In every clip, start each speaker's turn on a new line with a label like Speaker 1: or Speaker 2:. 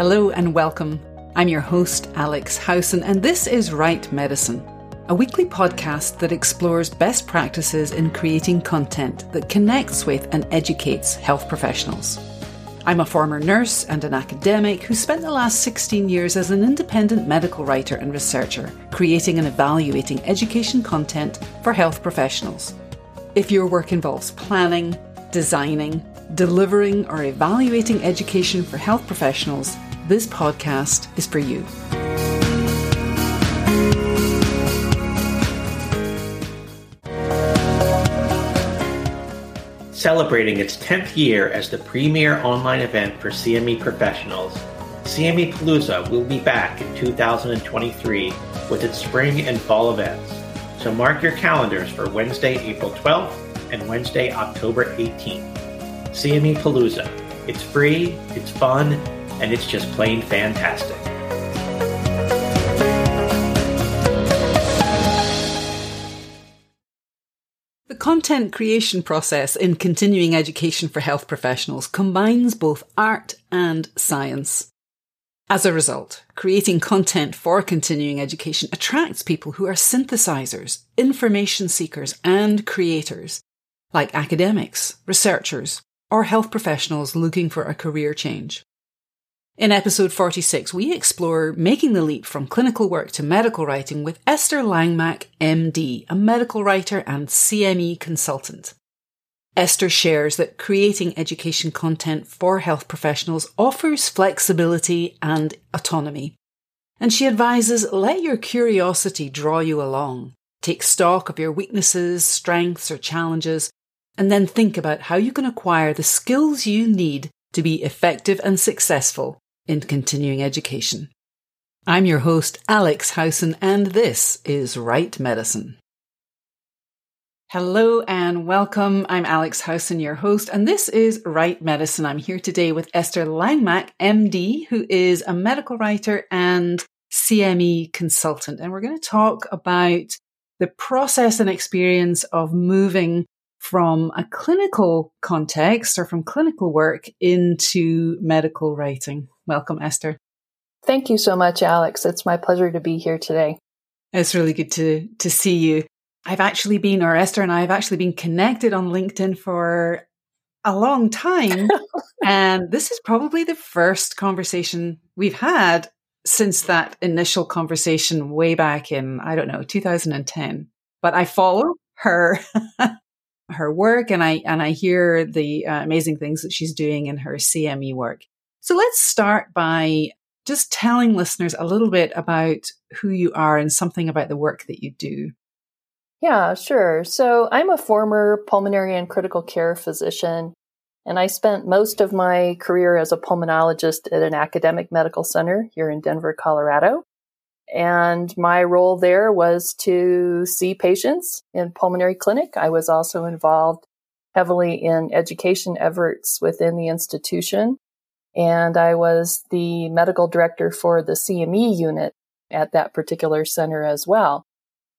Speaker 1: Hello and welcome. I'm your host, Alex Howson, and this is Write Medicine, a weekly podcast that explores best practices in creating content that connects with and educates health professionals. I'm a former nurse and an academic who spent the last 16 years as an independent medical writer and researcher, creating and evaluating education content for health professionals. If your work involves planning, designing, delivering, or evaluating education for health professionals, this podcast is for you.
Speaker 2: Celebrating its 10th year as the premier online event for CME professionals, CME Palooza will be back in 2023 with its spring and fall events. So mark your calendars for Wednesday, April 12th and Wednesday, October 18th. CME Palooza. It's free, it's fun, and it's just plain fantastic.
Speaker 1: The content creation process in continuing education for health professionals combines both art and science. As a result, creating content for continuing education attracts people who are synthesizers, information seekers, and creators, like academics, researchers, or health professionals looking for a career change. In episode 46, we explore making the leap from clinical work to medical writing with Esther Langmack, MD, a medical writer and CME consultant. Esther shares that creating education content for health professionals offers flexibility and autonomy. And she advises let your curiosity draw you along. Take stock of your weaknesses, strengths, or challenges, and then think about how you can acquire the skills you need to be effective and successful in continuing education. I'm your host, Alex Howson, and this is Write Medicine. Hello and welcome. I'm Alex Howson, your host, and this is Write Medicine. I'm here today with Esther Langmack, MD, who is a medical writer and CME consultant. And we're going to talk about the process and experience of moving from a clinical context or from clinical work into medical writing. Welcome, Esther.
Speaker 3: Thank you so much, Alex. It's my pleasure to be here today.
Speaker 1: It's really good to, to see you. I've actually been, or Esther and I have actually been connected on LinkedIn for a long time. and this is probably the first conversation we've had since that initial conversation way back in, I don't know, 2010. But I follow her her work and I and I hear the uh, amazing things that she's doing in her CME work. So let's start by just telling listeners a little bit about who you are and something about the work that you do.
Speaker 3: Yeah, sure. So I'm a former pulmonary and critical care physician, and I spent most of my career as a pulmonologist at an academic medical center here in Denver, Colorado. And my role there was to see patients in pulmonary clinic. I was also involved heavily in education efforts within the institution. And I was the medical director for the CME unit at that particular center as well.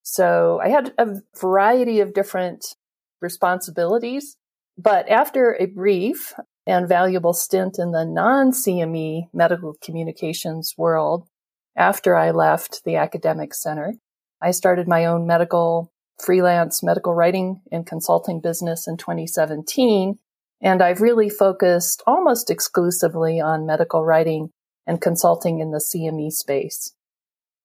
Speaker 3: So I had a variety of different responsibilities. But after a brief and valuable stint in the non CME medical communications world, after I left the academic center, I started my own medical freelance medical writing and consulting business in 2017. And I've really focused almost exclusively on medical writing and consulting in the CME space.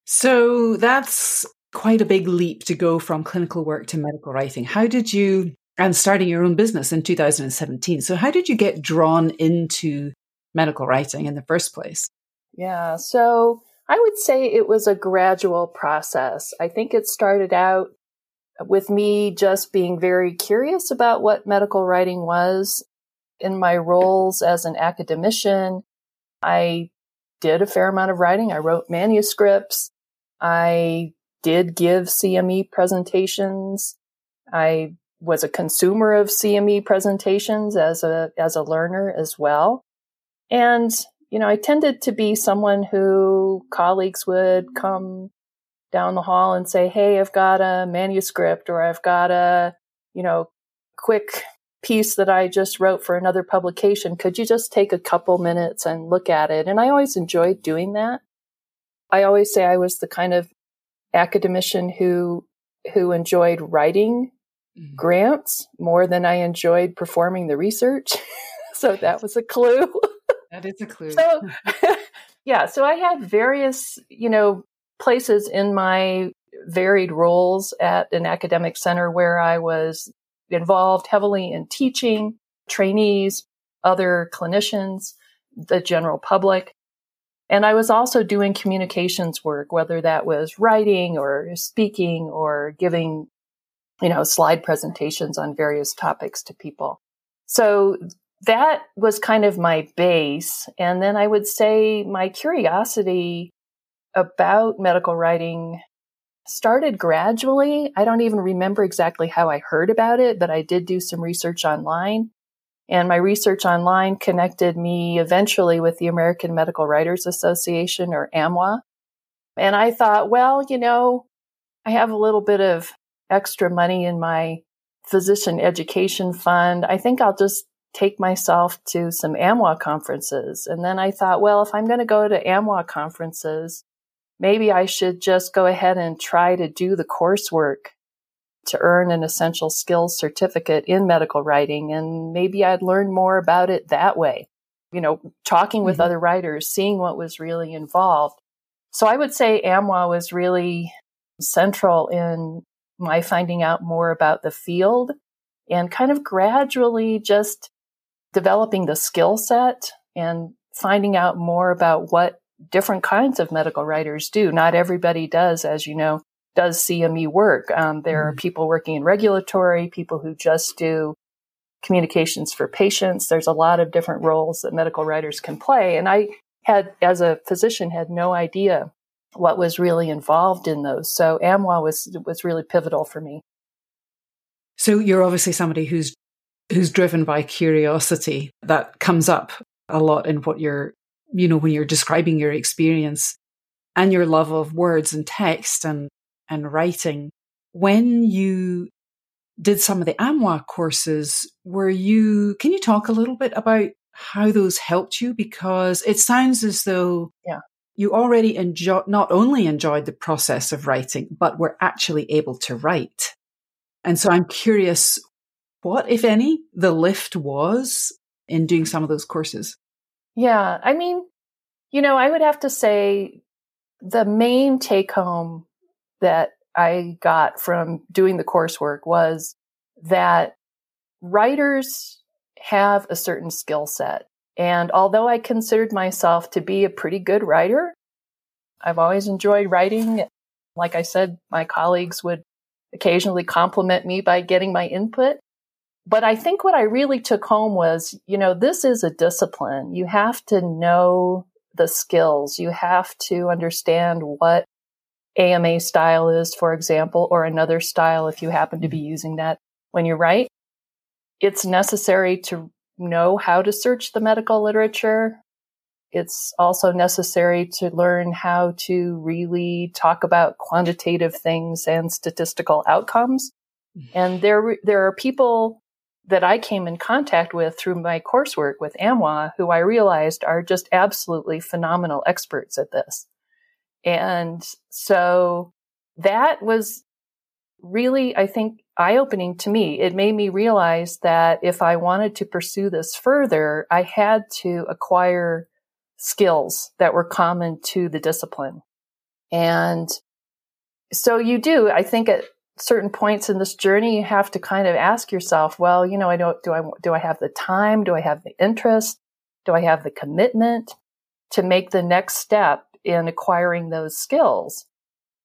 Speaker 1: So that's quite a big leap to go from clinical work to medical writing. How did you, and starting your own business in 2017. So how did you get drawn into medical writing in the first place?
Speaker 3: Yeah. So I would say it was a gradual process. I think it started out with me just being very curious about what medical writing was. In my roles as an academician, I did a fair amount of writing. I wrote manuscripts. I did give CME presentations. I was a consumer of CME presentations as a, as a learner as well. And you know, I tended to be someone who colleagues would come down the hall and say, Hey, I've got a manuscript or I've got a, you know, quick piece that I just wrote for another publication. Could you just take a couple minutes and look at it? And I always enjoyed doing that. I always say I was the kind of academician who who enjoyed writing mm-hmm. grants more than I enjoyed performing the research. so that was a clue.
Speaker 1: That is a clue.
Speaker 3: so yeah, so I had various, you know, places in my varied roles at an academic center where I was involved heavily in teaching trainees, other clinicians, the general public. And I was also doing communications work, whether that was writing or speaking or giving, you know, slide presentations on various topics to people. So that was kind of my base. And then I would say my curiosity about medical writing started gradually. I don't even remember exactly how I heard about it, but I did do some research online. And my research online connected me eventually with the American Medical Writers Association or AMWA. And I thought, well, you know, I have a little bit of extra money in my physician education fund. I think I'll just take myself to some AMWA conferences. And then I thought, well, if I'm going to go to AMWA conferences, maybe I should just go ahead and try to do the coursework to earn an essential skills certificate in medical writing. And maybe I'd learn more about it that way. You know, talking with mm-hmm. other writers, seeing what was really involved. So I would say AMWA was really central in my finding out more about the field and kind of gradually just developing the skill set and finding out more about what different kinds of medical writers do. Not everybody does, as you know, does CME work. Um, there mm-hmm. are people working in regulatory, people who just do communications for patients. There's a lot of different roles that medical writers can play. And I had, as a physician, had no idea what was really involved in those. So AMWA was, was really pivotal for me.
Speaker 1: So you're obviously somebody who's, who's driven by curiosity that comes up a lot in what you're you know, when you're describing your experience and your love of words and text and, and writing, when you did some of the AMWA courses, were you, can you talk a little bit about how those helped you? Because it sounds as though
Speaker 3: yeah.
Speaker 1: you already enjoy, not only enjoyed the process of writing, but were actually able to write. And so I'm curious what, if any, the lift was in doing some of those courses.
Speaker 3: Yeah. I mean, you know, I would have to say the main take home that I got from doing the coursework was that writers have a certain skill set. And although I considered myself to be a pretty good writer, I've always enjoyed writing. Like I said, my colleagues would occasionally compliment me by getting my input. But I think what I really took home was, you know, this is a discipline. You have to know the skills. You have to understand what AMA style is, for example, or another style if you happen to be using that when you write. It's necessary to know how to search the medical literature. It's also necessary to learn how to really talk about quantitative things and statistical outcomes. Mm-hmm. And there, there are people that I came in contact with through my coursework with AMWA, who I realized are just absolutely phenomenal experts at this. And so that was really, I think, eye opening to me. It made me realize that if I wanted to pursue this further, I had to acquire skills that were common to the discipline. And so you do, I think at certain points in this journey, you have to kind of ask yourself, well, you know, I don't, do I, do I have the time? Do I have the interest? Do I have the commitment to make the next step in acquiring those skills?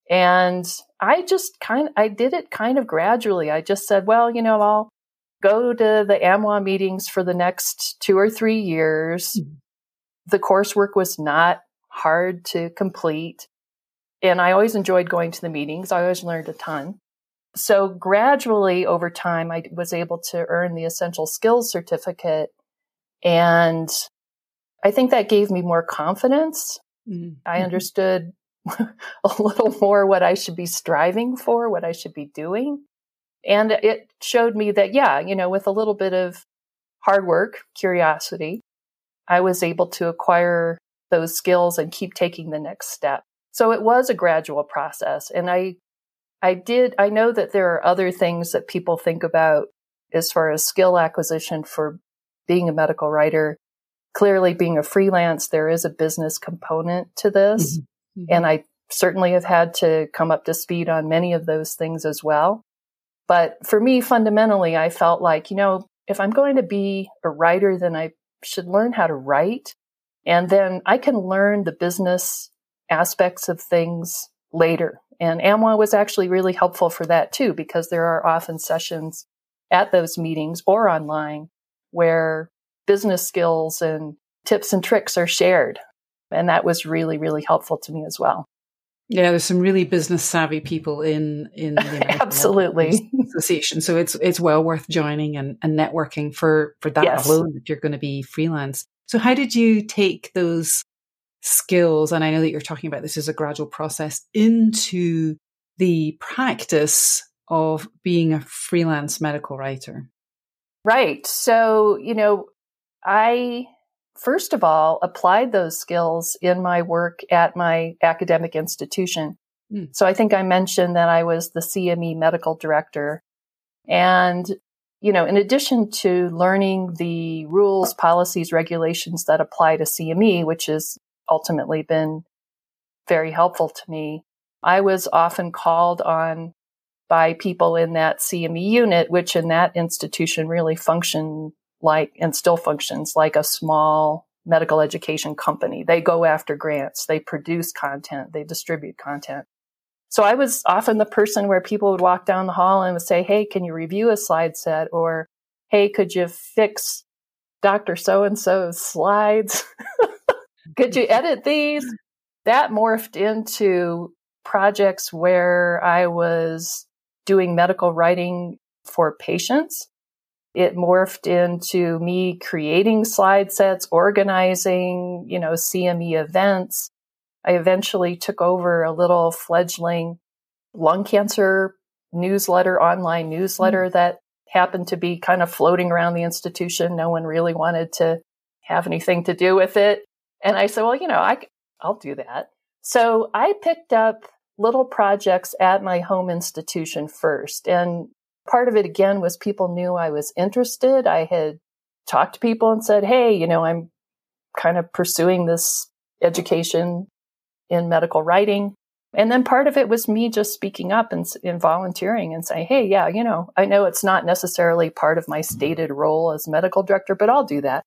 Speaker 3: And I just kind I did it kind of gradually. I just said, well, you know, I'll go to the AMWA meetings for the next two or three years. Mm-hmm. The coursework was not hard to complete. And I always enjoyed going to the meetings. I always learned a ton. So gradually over time, I was able to earn the essential skills certificate. And I think that gave me more confidence. Mm-hmm. I understood a little more what I should be striving for, what I should be doing. And it showed me that, yeah, you know, with a little bit of hard work, curiosity, I was able to acquire those skills and keep taking the next step. So it was a gradual process. And I, I did, I know that there are other things that people think about as far as skill acquisition for being a medical writer. Clearly being a freelance, there is a business component to this. Mm-hmm. Mm-hmm. And I certainly have had to come up to speed on many of those things as well. But for me, fundamentally, I felt like, you know, if I'm going to be a writer, then I should learn how to write. And then I can learn the business aspects of things later. And AMWA was actually really helpful for that too, because there are often sessions at those meetings or online where business skills and tips and tricks are shared. And that was really, really helpful to me as well.
Speaker 1: Yeah, there's some really business savvy people in in the
Speaker 3: absolutely
Speaker 1: association, so it's it's well worth joining and, and networking for for that yes. alone if you're going to be freelance. So, how did you take those skills? And I know that you're talking about this as a gradual process into the practice of being a freelance medical writer.
Speaker 3: Right. So, you know, I first of all, applied those skills in my work at my academic institution. Mm. So I think I mentioned that I was the CME medical director. And, you know, in addition to learning the rules, policies, regulations that apply to CME, which has ultimately been very helpful to me, I was often called on by people in that CME unit, which in that institution really functioned like and still functions like a small medical education company. They go after grants, they produce content, they distribute content. So I was often the person where people would walk down the hall and would say, Hey, can you review a slide set? Or, Hey, could you fix Dr. So and so's slides? could you edit these? That morphed into projects where I was doing medical writing for patients it morphed into me creating slide sets, organizing, you know, CME events. I eventually took over a little fledgling lung cancer newsletter, online newsletter mm. that happened to be kind of floating around the institution. No one really wanted to have anything to do with it. And I said, well, you know, I, I'll do that. So I picked up little projects at my home institution first. And Part of it again was people knew I was interested. I had talked to people and said, Hey, you know, I'm kind of pursuing this education in medical writing. And then part of it was me just speaking up and, and, volunteering and saying, Hey, yeah, you know, I know it's not necessarily part of my stated role as medical director, but I'll do that.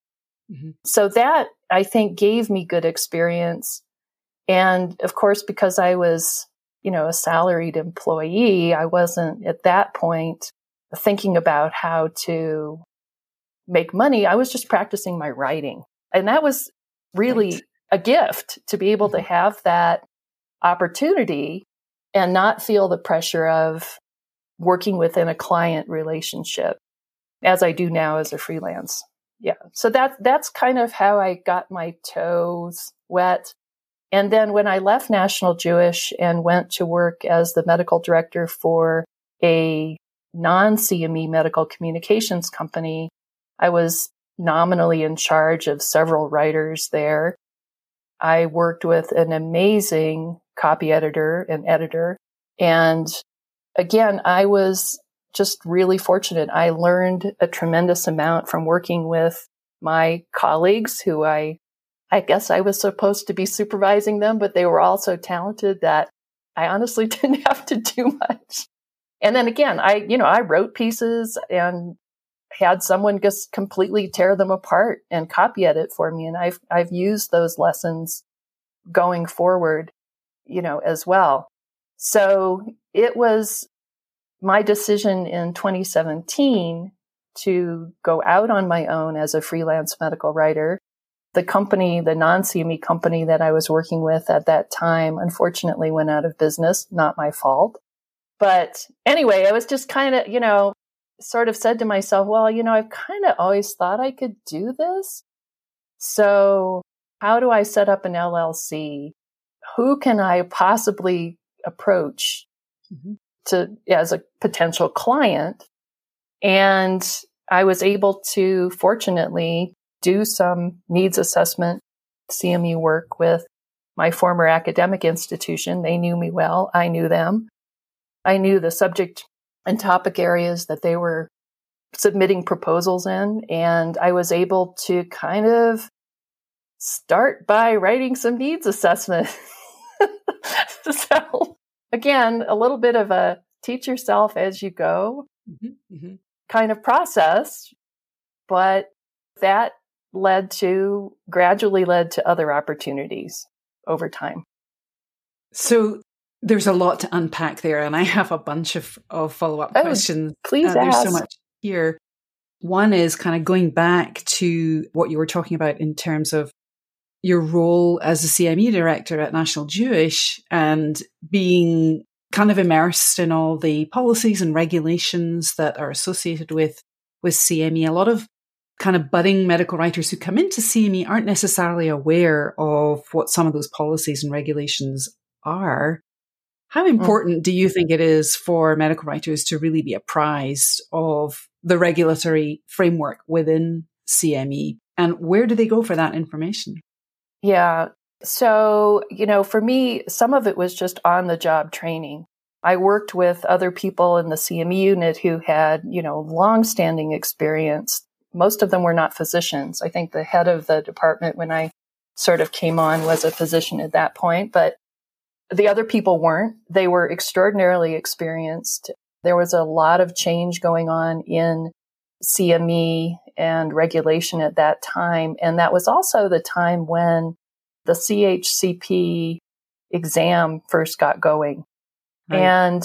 Speaker 3: Mm-hmm. So that I think gave me good experience. And of course, because I was you know, a salaried employee, I wasn't at that point thinking about how to make money. I was just practicing my writing. And that was really right. a gift to be able to mm-hmm. have that opportunity and not feel the pressure of working within a client relationship as I do now as a freelance. Yeah. So that that's kind of how I got my toes wet and then when I left National Jewish and went to work as the medical director for a non CME medical communications company, I was nominally in charge of several writers there. I worked with an amazing copy editor and editor. And again, I was just really fortunate. I learned a tremendous amount from working with my colleagues who I I guess I was supposed to be supervising them, but they were all so talented that I honestly didn't have to do much. And then again, I, you know, I wrote pieces and had someone just completely tear them apart and copy edit for me. And I've, I've used those lessons going forward, you know, as well. So it was my decision in 2017 to go out on my own as a freelance medical writer the company, the non-CME company that I was working with at that time, unfortunately went out of business. Not my fault. But anyway, I was just kind of, you know, sort of said to myself, well, you know, I've kind of always thought I could do this. So how do I set up an LLC? Who can I possibly approach mm-hmm. To as a potential client. And I was able to fortunately do some needs assessment CME work with my former academic institution. They knew me well. I knew them. I knew the subject and topic areas that they were submitting proposals in. And I was able to kind of start by writing some needs assessment. so again, a little bit of a teach yourself as you go mm-hmm, mm-hmm. kind of process. But that led to gradually led to other opportunities over time.
Speaker 1: So there's a lot to unpack there, and I have a bunch of, of follow up oh, questions.
Speaker 3: Please uh, There's
Speaker 1: so much here. One is kind of going back to what you were talking about in terms of your role as a CME director at National Jewish and being kind of immersed in all the policies and regulations that are associated with with CME. A lot of kind of budding medical writers who come into CME aren't necessarily aware of what some of those policies and regulations are. How mm. important mm. do you think it is for medical writers to really be apprised of the regulatory framework within CME? And where do they go for that information?
Speaker 3: Yeah. So, you know, for me, some of it was just on the job training. I worked with other people in the CME unit who had, you know, long-standing experience most of them were not physicians. I think the head of the department when I sort of came on was a physician at that point, but the other people weren't. They were extraordinarily experienced. There was a lot of change going on in CME and regulation at that time. And that was also the time when the CHCP exam first got going. Right. And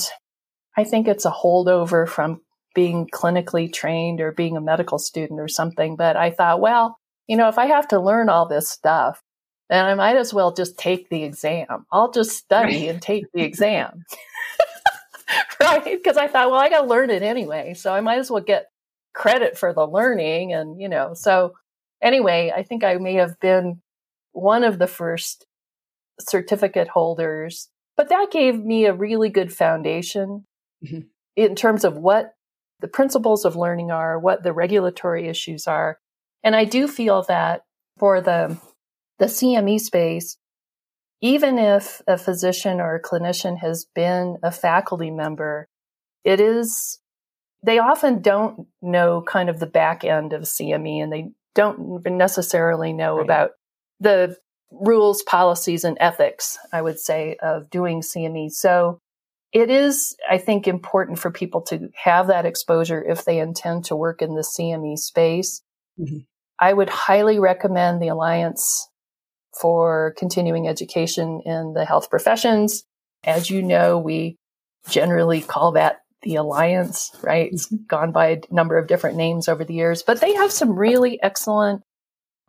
Speaker 3: I think it's a holdover from being clinically trained or being a medical student or something. But I thought, well, you know, if I have to learn all this stuff, then I might as well just take the exam. I'll just study right. and take the exam. right? Because I thought, well, I got to learn it anyway. So I might as well get credit for the learning. And, you know, so anyway, I think I may have been one of the first certificate holders, but that gave me a really good foundation mm-hmm. in terms of what the principles of learning are, what the regulatory issues are. And I do feel that for the, the CME space, even if a physician or a clinician has been a faculty member, it is, they often don't know kind of the back end of CME and they don't necessarily know right. about the rules, policies, and ethics, I would say, of doing CME. So it is, I think, important for people to have that exposure if they intend to work in the CME space. Mm-hmm. I would highly recommend the Alliance for Continuing Education in the Health Professions. As you know, we generally call that the Alliance, right? It's mm-hmm. gone by a number of different names over the years, but they have some really excellent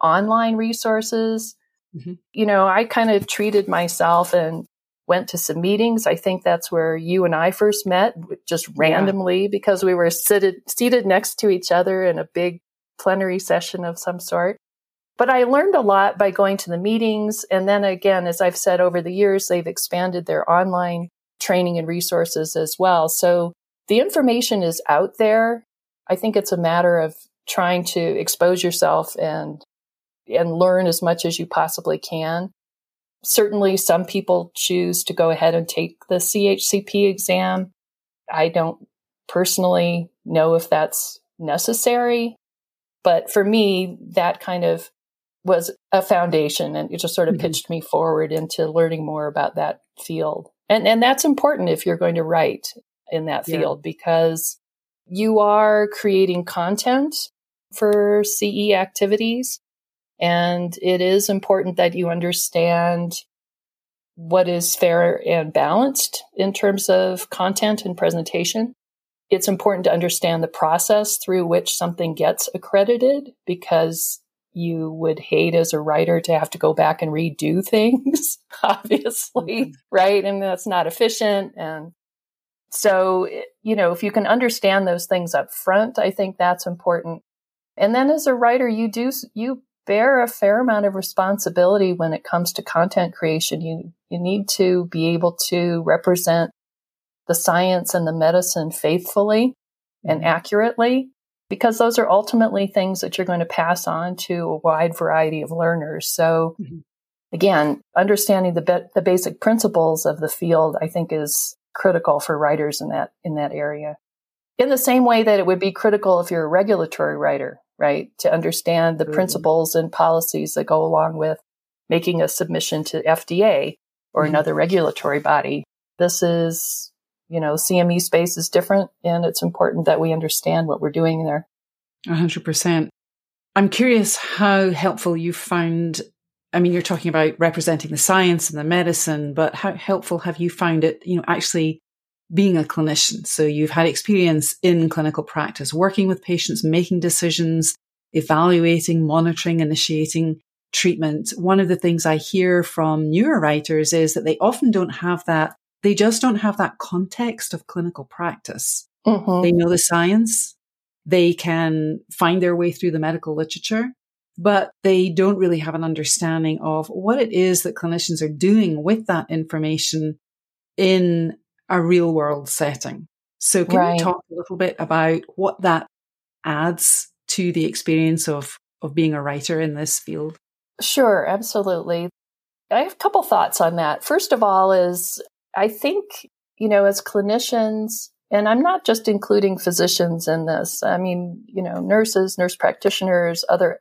Speaker 3: online resources. Mm-hmm. You know, I kind of treated myself and went to some meetings. I think that's where you and I first met, just randomly yeah. because we were seated seated next to each other in a big plenary session of some sort. But I learned a lot by going to the meetings. And then again, as I've said over the years, they've expanded their online training and resources as well. So the information is out there. I think it's a matter of trying to expose yourself and and learn as much as you possibly can certainly some people choose to go ahead and take the CHCP exam. I don't personally know if that's necessary, but for me, that kind of was a foundation and it just sort of mm-hmm. pitched me forward into learning more about that field. And, and that's important if you're going to write in that field yeah. because you are creating content for CE activities and it is important that you understand what is fair and balanced in terms of content and presentation. It's important to understand the process through which something gets accredited because you would hate as a writer to have to go back and redo things, obviously, mm-hmm. right? And that's not efficient. And so, you know, if you can understand those things up front, I think that's important. And then as a writer, you do, you bear a fair amount of responsibility when it comes to content creation. You, you need to be able to represent the science and the medicine faithfully and mm-hmm. accurately, because those are ultimately things that you're going to pass on to a wide variety of learners. So, mm-hmm. again, understanding the, be- the basic principles of the field, I think, is critical for writers in that in that area. In the same way that it would be critical if you're a regulatory writer, right, to understand the mm-hmm. principles and policies that go along with making a submission to FDA or mm-hmm. another regulatory body. This is, you know, CME space is different and it's important that we understand what we're doing there.
Speaker 1: 100%. I'm curious how helpful you found. I mean, you're talking about representing the science and the medicine, but how helpful have you found it, you know, actually being a clinician? So you've had experience in clinical practice, working with patients, making decisions, evaluating, monitoring, initiating treatment. One of the things I hear from newer writers is that they often don't have that. They just don't have that context of clinical practice. Mm-hmm. They know the science. They can find their way through the medical literature, but they don't really have an understanding of what it is that clinicians are doing with that information in a real world setting. So can right. you talk a little bit about what that adds to the experience of, of being a writer in this field?
Speaker 3: Sure, absolutely. I have a couple thoughts on that. First of all, is I think, you know, as clinicians, and I'm not just including physicians in this, I mean, you know, nurses, nurse practitioners, other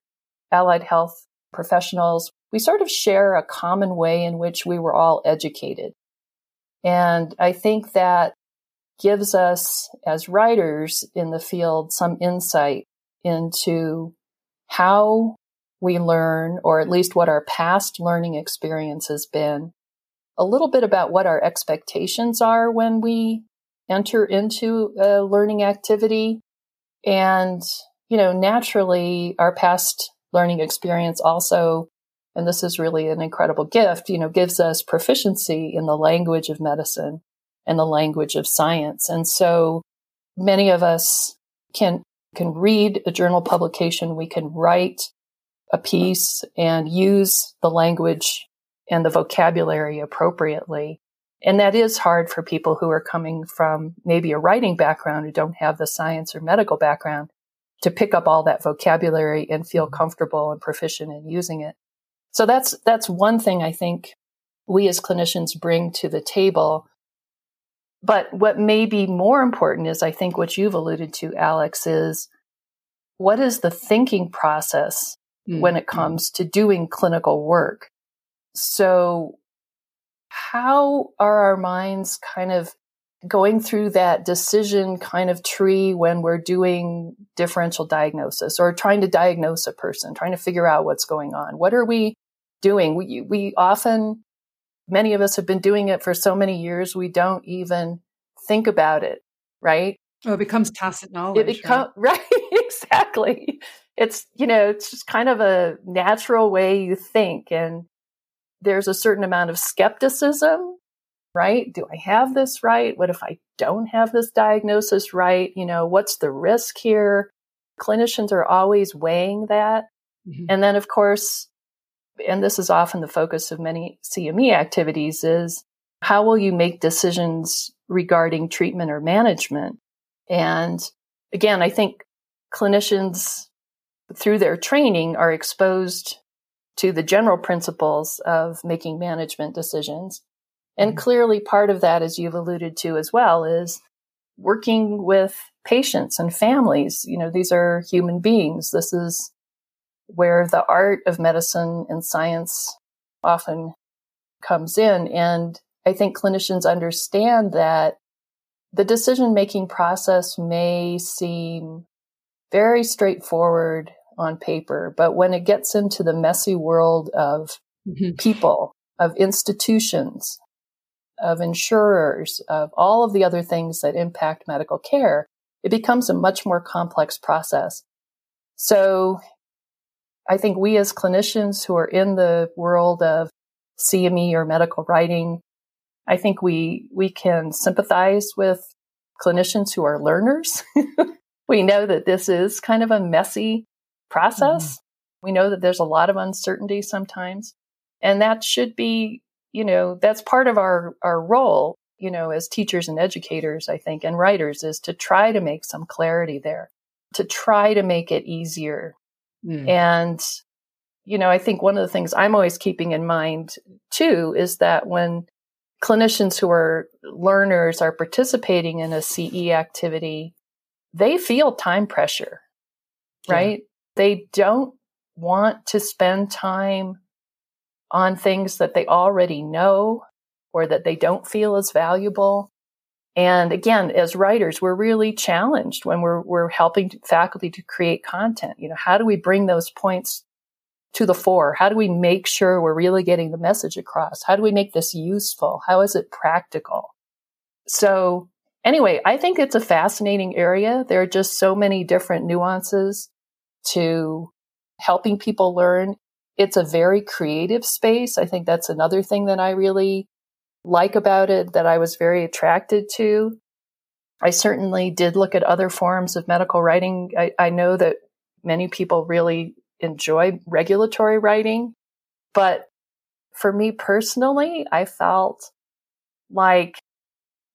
Speaker 3: allied health professionals, we sort of share a common way in which we were all educated. And I think that gives us as writers in the field some insight into how we learn, or at least what our past learning experience has been, a little bit about what our expectations are when we enter into a learning activity. And, you know, naturally, our past learning experience also, and this is really an incredible gift, you know, gives us proficiency in the language of medicine and the language of science. And so many of us can can read a journal publication, we can write a piece and use the language and the vocabulary appropriately. And that is hard for people who are coming from maybe a writing background who don't have the science or medical background to pick up all that vocabulary and feel comfortable and proficient in using it. So that's, that's one thing I think we as clinicians bring to the table. But what may be more important is I think what you've alluded to, Alex, is what is the thinking process mm-hmm. when it mm-hmm. comes to doing clinical work. So how are our minds kind of going through that decision kind of tree when we're doing differential diagnosis or trying to diagnose a person, trying to figure out what's going on? What are we doing? We, we often, many of us have been doing it for so many years, we don't even think about it, right?
Speaker 1: Oh, it becomes tacit knowledge.
Speaker 3: It right? right exactly it's, you know, it's just kind of a natural way you think. And there's a certain amount of skepticism, right? Do I have this right? What if I don't have this diagnosis right? You know, what's the risk here? Clinicians are always weighing that. Mm-hmm. And then, of course, and this is often the focus of many CME activities is how will you make decisions regarding treatment or management? And again, I think clinicians through their training are exposed to the general principles of making management decisions. And mm-hmm. clearly part of that, as you've alluded to as well, is working with patients and families. You know, these are human beings. This is where the art of medicine and science often comes in. And I think clinicians understand that the decision making process may seem very straightforward on paper, but when it gets into the messy world of mm-hmm. people, of institutions, of insurers, of all of the other things that impact medical care, it becomes a much more complex process. So I think we as clinicians who are in the world of CME or medical writing, I think we, we can sympathize with clinicians who are learners. we know that this is kind of a messy process. Mm-hmm. We know that there's a lot of uncertainty sometimes. And that should be, you know, that's part of our, our role you know, as teachers and educators, I think, and writers is to try to make some clarity there, to try to make it easier. Mm. And, you know, I think one of the things I'm always keeping in mind too is that when clinicians who are learners are participating in a CE activity, they feel time pressure, right? Yeah. They don't want to spend time on things that they already know or that they don't feel as valuable. And again, as writers, we're really challenged when we're, we're helping faculty to create content. You know, how do we bring those points to the fore? How do we make sure we're really getting the message across? How do we make this useful? How is it practical? So anyway, I think it's a fascinating area. There are just so many different nuances to helping people learn. It's a very creative space. I think that's another thing that I really like about it that I was very attracted to. I certainly did look at other forms of medical writing. I, I know that many people really enjoy regulatory writing, but for me personally, I felt like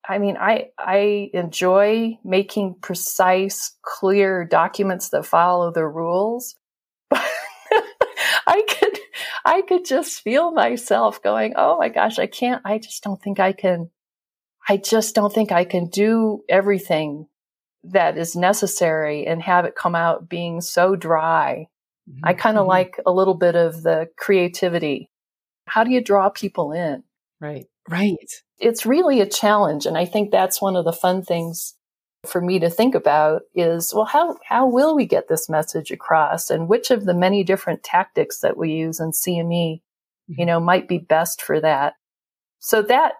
Speaker 3: I mean, I I enjoy making precise, clear documents that follow the rules. I could I could just feel myself going, "Oh my gosh, I can't I just don't think I can I just don't think I can do everything that is necessary and have it come out being so dry." Mm-hmm. I kind of mm-hmm. like a little bit of the creativity. How do you draw people in?
Speaker 1: Right. Right.
Speaker 3: It's really a challenge. And I think that's one of the fun things for me to think about is, well, how, how will we get this message across? And which of the many different tactics that we use in CME, you mm-hmm. know, might be best for that? So that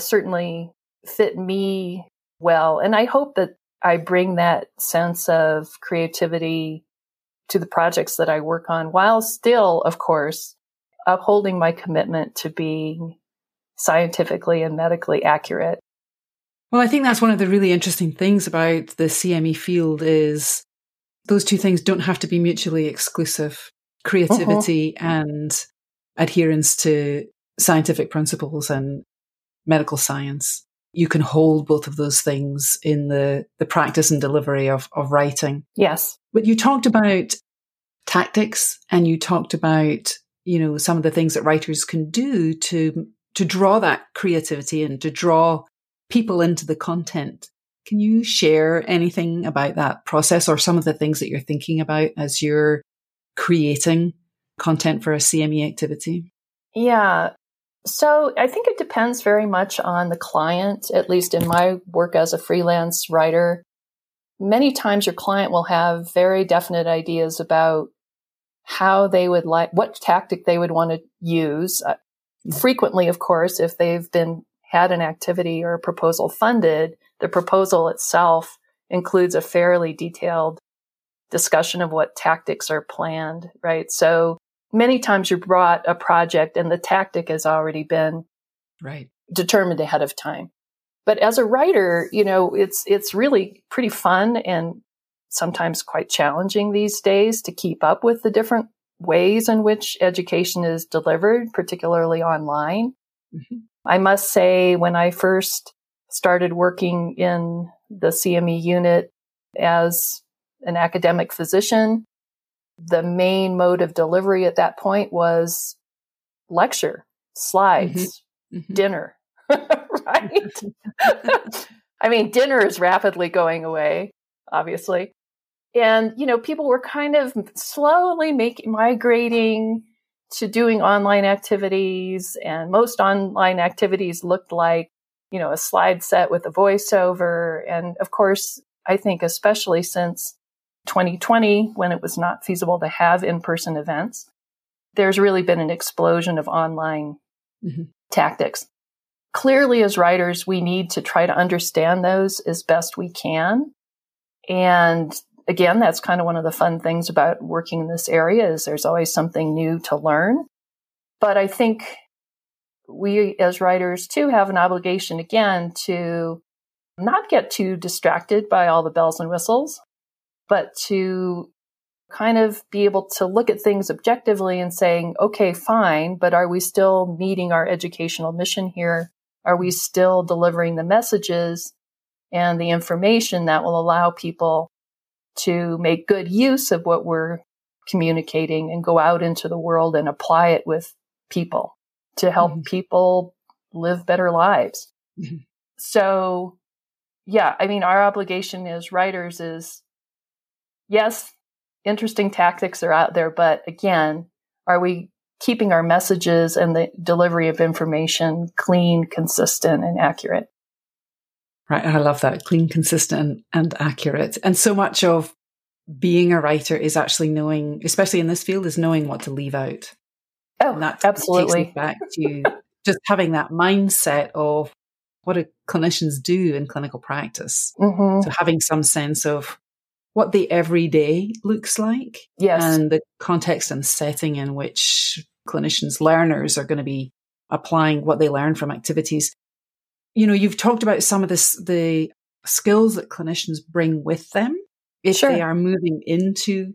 Speaker 3: certainly fit me well. And I hope that I bring that sense of creativity to the projects that I work on while still, of course, upholding my commitment to being scientifically and medically accurate.
Speaker 1: Well, I think that's one of the really interesting things about the CME field is those two things don't have to be mutually exclusive. Creativity uh-huh. and adherence to scientific principles and medical science. You can hold both of those things in the, the practice and delivery of, of writing.
Speaker 3: Yes.
Speaker 1: But you talked about tactics and you talked about, you know, some of the things that writers can do to to draw that creativity and to draw people into the content. Can you share anything about that process or some of the things that you're thinking about as you're creating content for a CME activity?
Speaker 3: Yeah. So I think it depends very much on the client, at least in my work as a freelance writer. Many times your client will have very definite ideas about how they would like, what tactic they would want to use. Uh, frequently, of course, if they've been had an activity or a proposal funded, the proposal itself includes a fairly detailed discussion of what tactics are planned, right? So many times you're brought a project and the tactic has already been
Speaker 1: right
Speaker 3: determined ahead of time. But as a writer, you know, it's it's really pretty fun and sometimes quite challenging these days to keep up with the different ways in which education is delivered, particularly online. Mm-hmm. I must say, when I first started working in the CME unit as an academic physician, the main mode of delivery at that point was lecture, slides, mm-hmm. Mm-hmm. dinner, right? I mean, dinner is rapidly going away, obviously and you know people were kind of slowly making migrating to doing online activities and most online activities looked like you know a slide set with a voiceover. And of course i think especially since 2020 when it was not feasible to have in-person events there's really been an explosion of online mm-hmm. tactics. Clearly as writers we need to try to understand those as best we can. And again, that's kind of one of the fun things about working in this area is there's always something new to learn. But I think we as writers too have an obligation again to not get too distracted by all the bells and whistles, but to kind of be able to look at things objectively and saying, okay, fine, but are we still meeting our educational mission here? Are we still delivering the messages and the information that will allow people to make good use of what we're communicating and go out into the world and apply it with people to help mm-hmm. people live better lives. Mm-hmm. So, yeah, I mean, our obligation as writers is yes, interesting tactics are out there, but again, are we keeping our messages and the delivery of information clean, consistent, and accurate?
Speaker 1: Right. I love that. Clean, consistent, and accurate. And so much of being a writer is actually knowing, especially in this field, is knowing what to leave out.
Speaker 3: Oh, and that absolutely.
Speaker 1: Takes back to just having that mindset of what do clinicians do in clinical practice. Mm-hmm. So having some sense of what the everyday looks like.
Speaker 3: Yes.
Speaker 1: And the context and setting in which clinicians, learners are going to be applying what they learn from activities you know, you've talked about some of this, the skills that clinicians bring with them if sure. they are moving into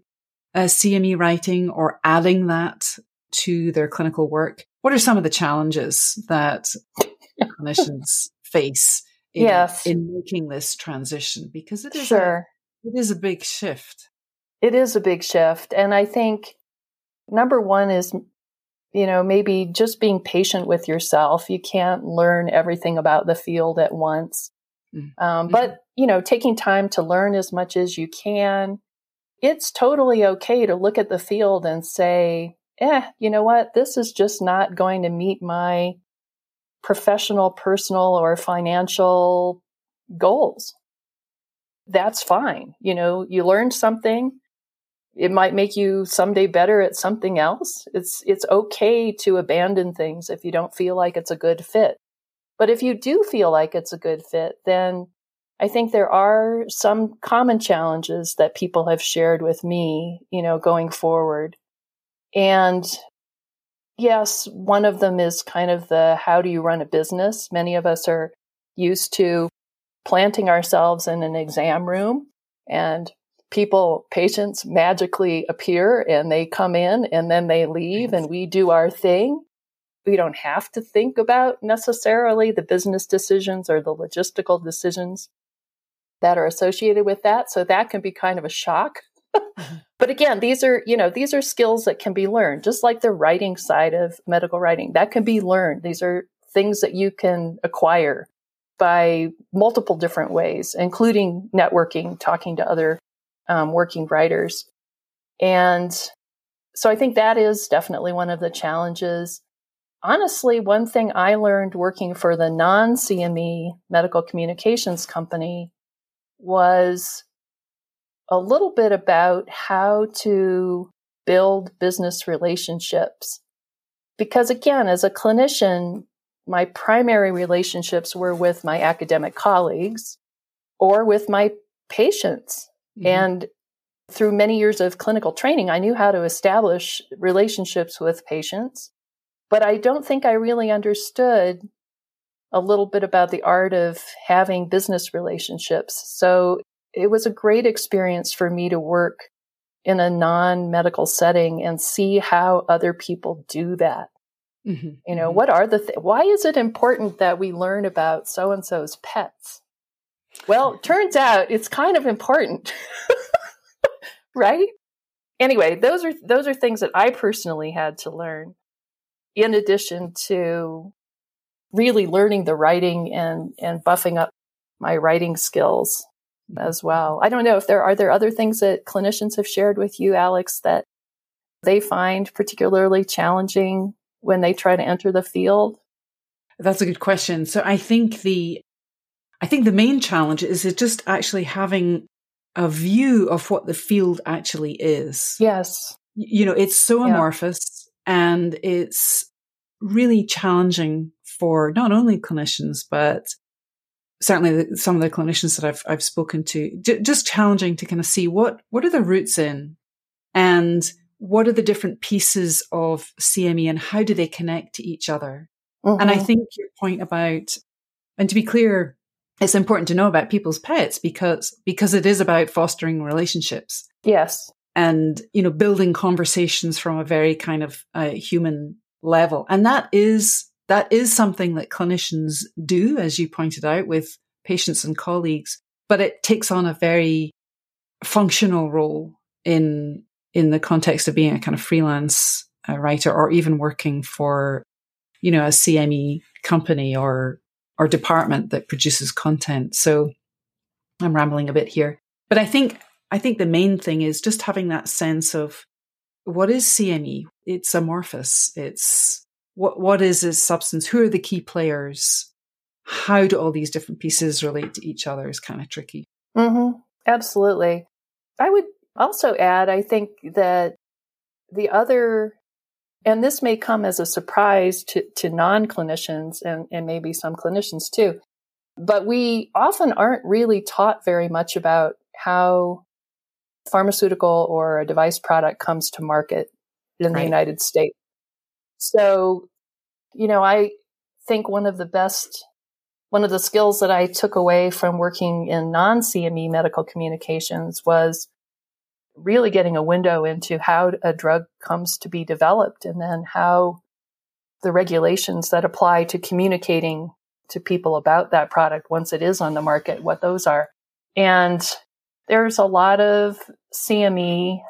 Speaker 1: a CME writing or adding that to their clinical work. What are some of the challenges that clinicians face in, yes. in making this transition? Because it is sure. a, it is a big shift.
Speaker 3: It is a big shift. And I think number one is you know, maybe just being patient with yourself. You can't learn everything about the field at once. Mm-hmm. Um, but, you know, taking time to learn as much as you can. It's totally okay to look at the field and say, eh, you know what? This is just not going to meet my professional, personal, or financial goals. That's fine. You know, you learned something it might make you someday better at something else. It's, it's okay to abandon things if you don't feel like it's a good fit. But if you do feel like it's a good fit, then I think there are some common challenges that people have shared with me, you know, going forward. And yes, one of them is kind of the how do you run a business? Many of us are used to planting ourselves in an exam room and people, patients magically appear and they come in and then they leave and we do our thing. We don't have to think about necessarily the business decisions or the logistical decisions that are associated with that. So that can be kind of a shock. Mm-hmm. but again, these are, you know, these are skills that can be learned, just like the writing side of medical writing. That can be learned. These are things that you can acquire by multiple different ways, including networking, talking to other um, working writers. And so I think that is definitely one of the challenges. Honestly, one thing I learned working for the non CME medical communications company was a little bit about how to build business relationships. Because again, as a clinician, my primary relationships were with my academic colleagues or with my patients. Mm-hmm. And through many years of clinical training, I knew how to establish relationships with patients, but I don't think I really understood a little bit about the art of having business relationships. So it was a great experience for me to work in a non medical setting and see how other people do that. Mm-hmm. You know, mm-hmm. what are the, th- why is it important that we learn about so and so's pets? Well, turns out it's kind of important. right? Anyway, those are those are things that I personally had to learn in addition to really learning the writing and and buffing up my writing skills as well. I don't know if there are there other things that clinicians have shared with you Alex that they find particularly challenging when they try to enter the field?
Speaker 1: That's a good question. So I think the I think the main challenge is just actually having a view of what the field actually is.
Speaker 3: Yes.
Speaker 1: You know, it's so yeah. amorphous and it's really challenging for not only clinicians, but certainly some of the clinicians that I've, I've spoken to, j- just challenging to kind of see what, what are the roots in and what are the different pieces of CME and how do they connect to each other? Mm-hmm. And I mm-hmm. think your point about, and to be clear, it's important to know about people's pets because because it is about fostering relationships.
Speaker 3: Yes.
Speaker 1: And you know building conversations from a very kind of uh, human level. And that is that is something that clinicians do, as you pointed out, with patients and colleagues, but it takes on a very functional role in in the context of being a kind of freelance uh, writer or even working for you know a CME company or or department that produces content. So I'm rambling a bit here, but I think I think the main thing is just having that sense of what is CME? It's amorphous. It's what what is its substance? Who are the key players? How do all these different pieces relate to each other is kind of tricky.
Speaker 3: Mm-hmm. Absolutely. I would also add, I think that the other, and this may come as a surprise to, to non clinicians and, and maybe some clinicians too, but we often aren't really taught very much about how pharmaceutical or a device product comes to market in right. the United States. So, you know, I think one of the best, one of the skills that I took away from working in non CME medical communications was really getting a window into how a drug comes to be developed and then how the regulations that apply to communicating to people about that product once it is on the market, what those are. And there's a lot of CME,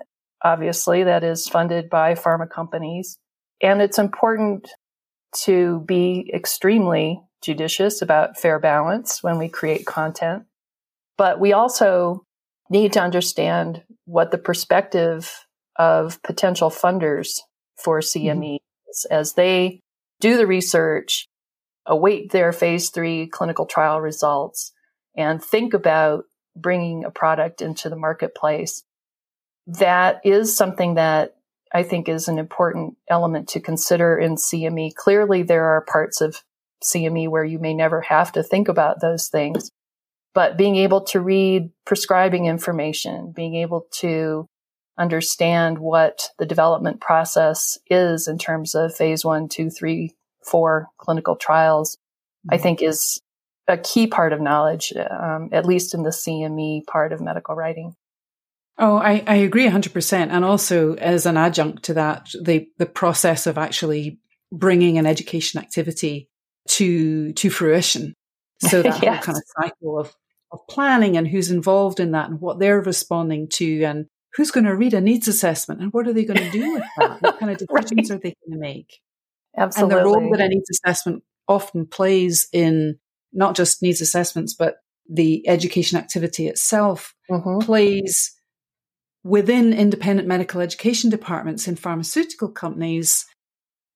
Speaker 3: obviously, that is funded by pharma companies. And it's important to be extremely judicious about fair balance when we create content. But we also need to understand what the perspective of potential funders for CME mm-hmm. is as they do the research, await their phase three clinical trial results, and think about bringing a product into the marketplace. That is something that I think is an important element to consider in CME. Clearly, there are parts of CME where you may never have to think about those things but being able to read prescribing information, being able to understand what the development process is in terms of phase one, two, three, four clinical trials, mm-hmm. I think is a key part of knowledge, um, at least in the CME part of medical writing.
Speaker 1: Oh, I, I agree 100%. And also, as an adjunct to that, the, the process of actually bringing an education activity to, to fruition. So that yes. whole kind of cycle of of planning and who's involved in that and what they're responding to and who's going to read a needs assessment and what are they going to do with that? what kind of decisions right. are they going to make?
Speaker 3: Absolutely.
Speaker 1: And the role that a needs assessment often plays in not just needs assessments, but the education activity itself mm-hmm. plays within independent medical education departments in pharmaceutical companies.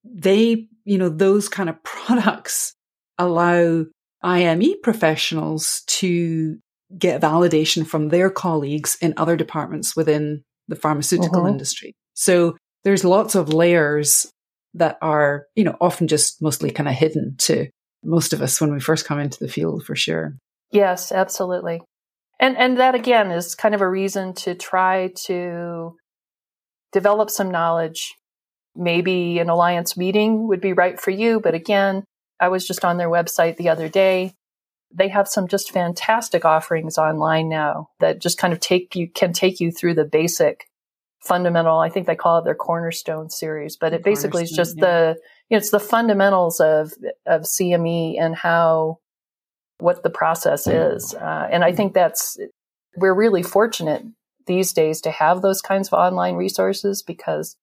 Speaker 1: They, you know, those kind of products allow IME professionals to get validation from their colleagues in other departments within the pharmaceutical uh-huh. industry. So there's lots of layers that are, you know, often just mostly kind of hidden to most of us when we first come into the field for sure.
Speaker 3: Yes, absolutely. And and that again is kind of a reason to try to develop some knowledge. Maybe an alliance meeting would be right for you, but again, I was just on their website the other day. They have some just fantastic offerings online now that just kind of take you, can take you through the basic fundamental, I think they call it their cornerstone series, but it basically is just yeah. the, you know, it's the fundamentals of, of CME and how, what the process is. Uh, and I think that's, we're really fortunate these days to have those kinds of online resources because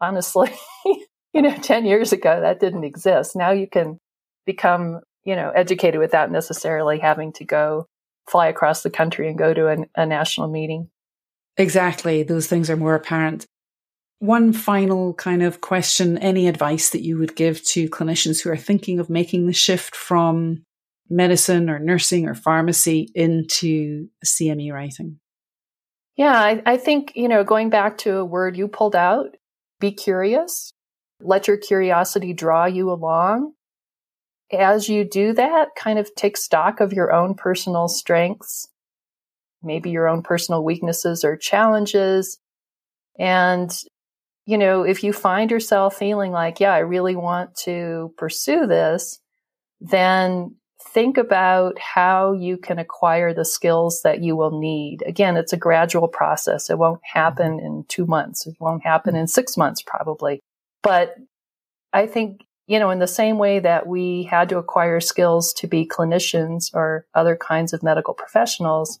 Speaker 3: honestly, you know, 10 years ago that didn't exist. Now you can become, you know, educated without necessarily having to go fly across the country and go to a, a national meeting.
Speaker 1: Exactly. Those things are more apparent. One final kind of question any advice that you would give to clinicians who are thinking of making the shift from medicine or nursing or pharmacy into CME writing?
Speaker 3: Yeah, I, I, think, you know, going back to a word you pulled out, be curious. Let your curiosity draw you along as you do that, kind of take stock of your own personal strengths, maybe your own personal weaknesses or challenges. And, you know, if you find yourself feeling like, yeah, I really want to pursue this, then think about how you can acquire the skills that you will need. Again, it's a gradual process. It won't happen mm-hmm. in two months. It won't happen in six months, probably. But I think you know, in the same way that we had to acquire skills to be clinicians or other kinds of medical professionals,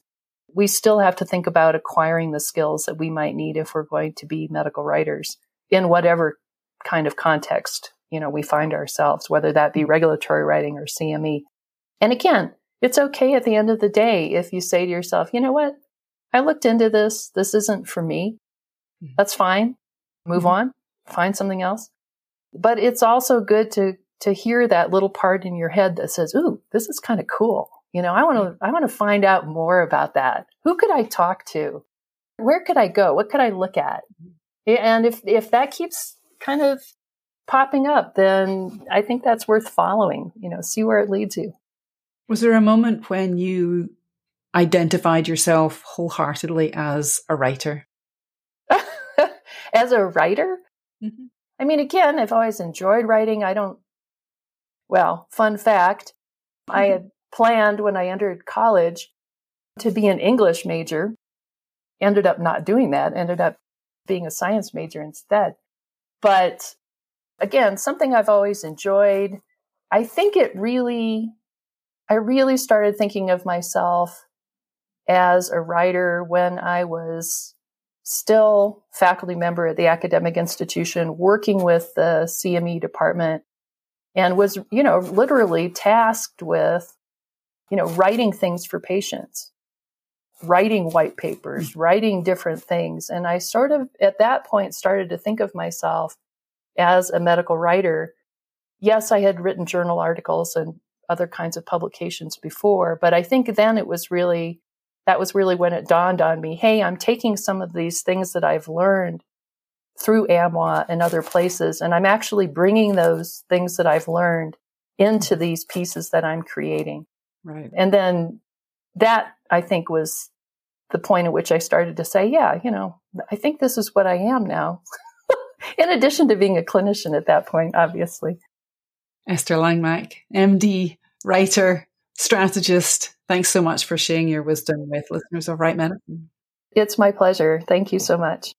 Speaker 3: we still have to think about acquiring the skills that we might need if we're going to be medical writers in whatever kind of context, you know, we find ourselves, whether that be regulatory writing or CME. And again, it's okay at the end of the day if you say to yourself, you know what? I looked into this. This isn't for me. Mm-hmm. That's fine. Move mm-hmm. on, find something else. But it's also good to to hear that little part in your head that says, "Ooh, this is kind of cool." You know, I want to I want to find out more about that. Who could I talk to? Where could I go? What could I look at? And if if that keeps kind of popping up, then I think that's worth following. You know, see where it leads you.
Speaker 1: Was there a moment when you identified yourself wholeheartedly as a writer?
Speaker 3: as a writer? Mm-hmm. I mean, again, I've always enjoyed writing. I don't, well, fun fact, mm-hmm. I had planned when I entered college to be an English major, ended up not doing that, ended up being a science major instead. But again, something I've always enjoyed. I think it really, I really started thinking of myself as a writer when I was still faculty member at the academic institution, working with the CME department, and was, you know, literally tasked with, you know, writing things for patients, writing white papers, mm-hmm. writing different things. And I sort of, at that point, started to think of myself as a medical writer. Yes, I had written journal articles and other kinds of publications before, but I think then it was really that was really when it dawned on me hey, I'm taking some of these things that I've learned through AMWA and other places, and I'm actually bringing those things that I've learned into these pieces that I'm creating.
Speaker 1: Right.
Speaker 3: And then that I think was the point at which I started to say, yeah, you know, I think this is what I am now. In addition to being a clinician at that point, obviously.
Speaker 1: Esther Langmack, MD, writer, strategist, Thanks so much for sharing your wisdom with listeners of Write Medicine.
Speaker 3: It's my pleasure. Thank you so much.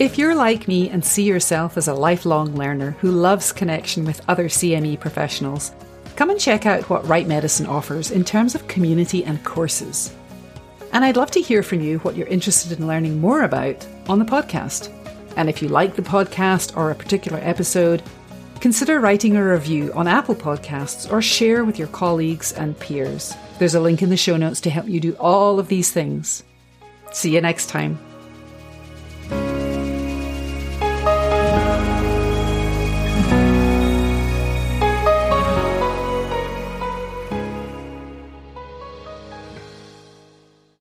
Speaker 1: If you're like me and see yourself as a lifelong learner who loves connection with other CME professionals, come and check out what Write Medicine offers in terms of community and courses. And I'd love to hear from you what you're interested in learning more about on the podcast. And if you like the podcast or a particular episode, Consider writing a review on Apple Podcasts or share with your colleagues and peers. There's a link in the show notes to help you do all of these things. See you next time.